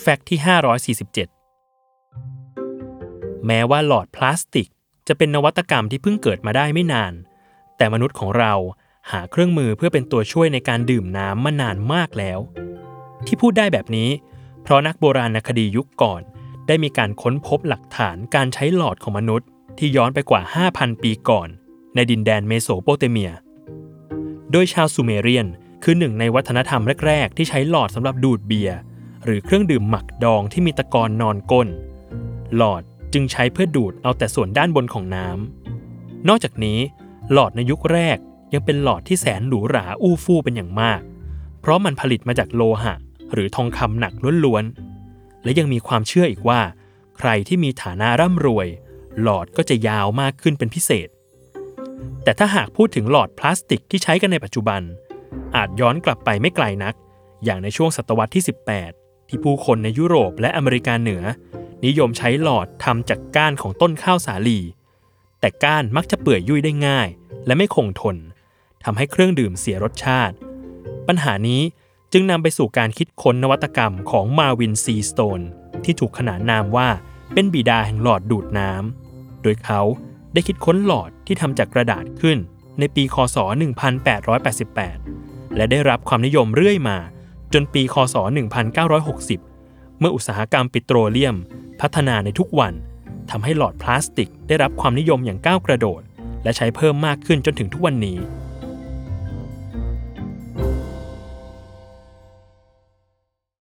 Fact ที่ 547 แม้ว่าหลอดพลาสติก จะเป็นนวัตกรรมที่เพิ่งเกิดมาได้ไม่นาน แต่มนุษย์ของเราหาเครื่องมือเพื่อเป็นตัวช่วยในการดื่มน้ำมานานมากแล้ว ที่พูดได้แบบนี้ เพราะนักโบราณคดียุคก่อน ได้มีการค้นพบหลักฐานการใช้หลอดของมนุษย์ ที่ย้อนไปกว่า 5,000 ปีก่อน ในดินแดนเมโสโปเตเมีย โดยชาวซูเมเรียนคือหนึ่งในวัฒนธรรมแรก ๆ ที่ใช้หลอดสำหรับดูดเบียร์ หรือเครื่องดื่มหมักดองที่มีตะกอนนอนก้น หลอดจึงใช้เพื่อดูดเอาแต่ส่วนด้านบนของน้ำนอกจากนี้ หลอดในยุคแรกยังเป็นหลอดที่แสนหรูหราอู้ฟู่เป็นอย่างมาก เพราะมันผลิตมาจากโลหะ หรือทองคำหนักล้วนๆ และยังมีความเชื่ออีกว่า ใครที่มีฐานะร่ำรวย หลอดก็จะยาวมากขึ้นเป็นพิเศษ แต่ถ้าหากพูดถึงหลอดพลาสติกที่ใช้กันในปัจจุบัน อาจย้อนกลับไปไม่ไกลนัก อย่างในช่วงศตวรรษที่ 18 ที่ผู้คนในยุโรปและอเมริกาเหนือ นิยมใช้หลอดทำจากก้านของต้นข้าวสาลี แต่ก้านมักจะเปื่อยยุ่ยได้ง่าย และไม่คงทนทำให้เครื่องดื่มเสียรสชาติ ปัญหานี้จึงนำไปสู่การคิดค้นนวัตกรรมของมาวินซีสโตนที่ถูกขนานนามว่าเป็นบิดาแห่งหลอดดูดน้ำ โดยเขาได้คิดค้นหลอดที่ทำจากกระดาษขึ้นในปี คศ 1888 และได้รับความนิยมเรื่อยมา จนปีคศ 1960 เมื่ออุตสาหกรรมปิโตรเลียม พัฒนาในทุกวันทำให้หลอดพลาสติกได้รับความนิยมอย่างก้าวกระโดด และใช้เพิ่มมากขึ้นจนถึงทุกวันนี้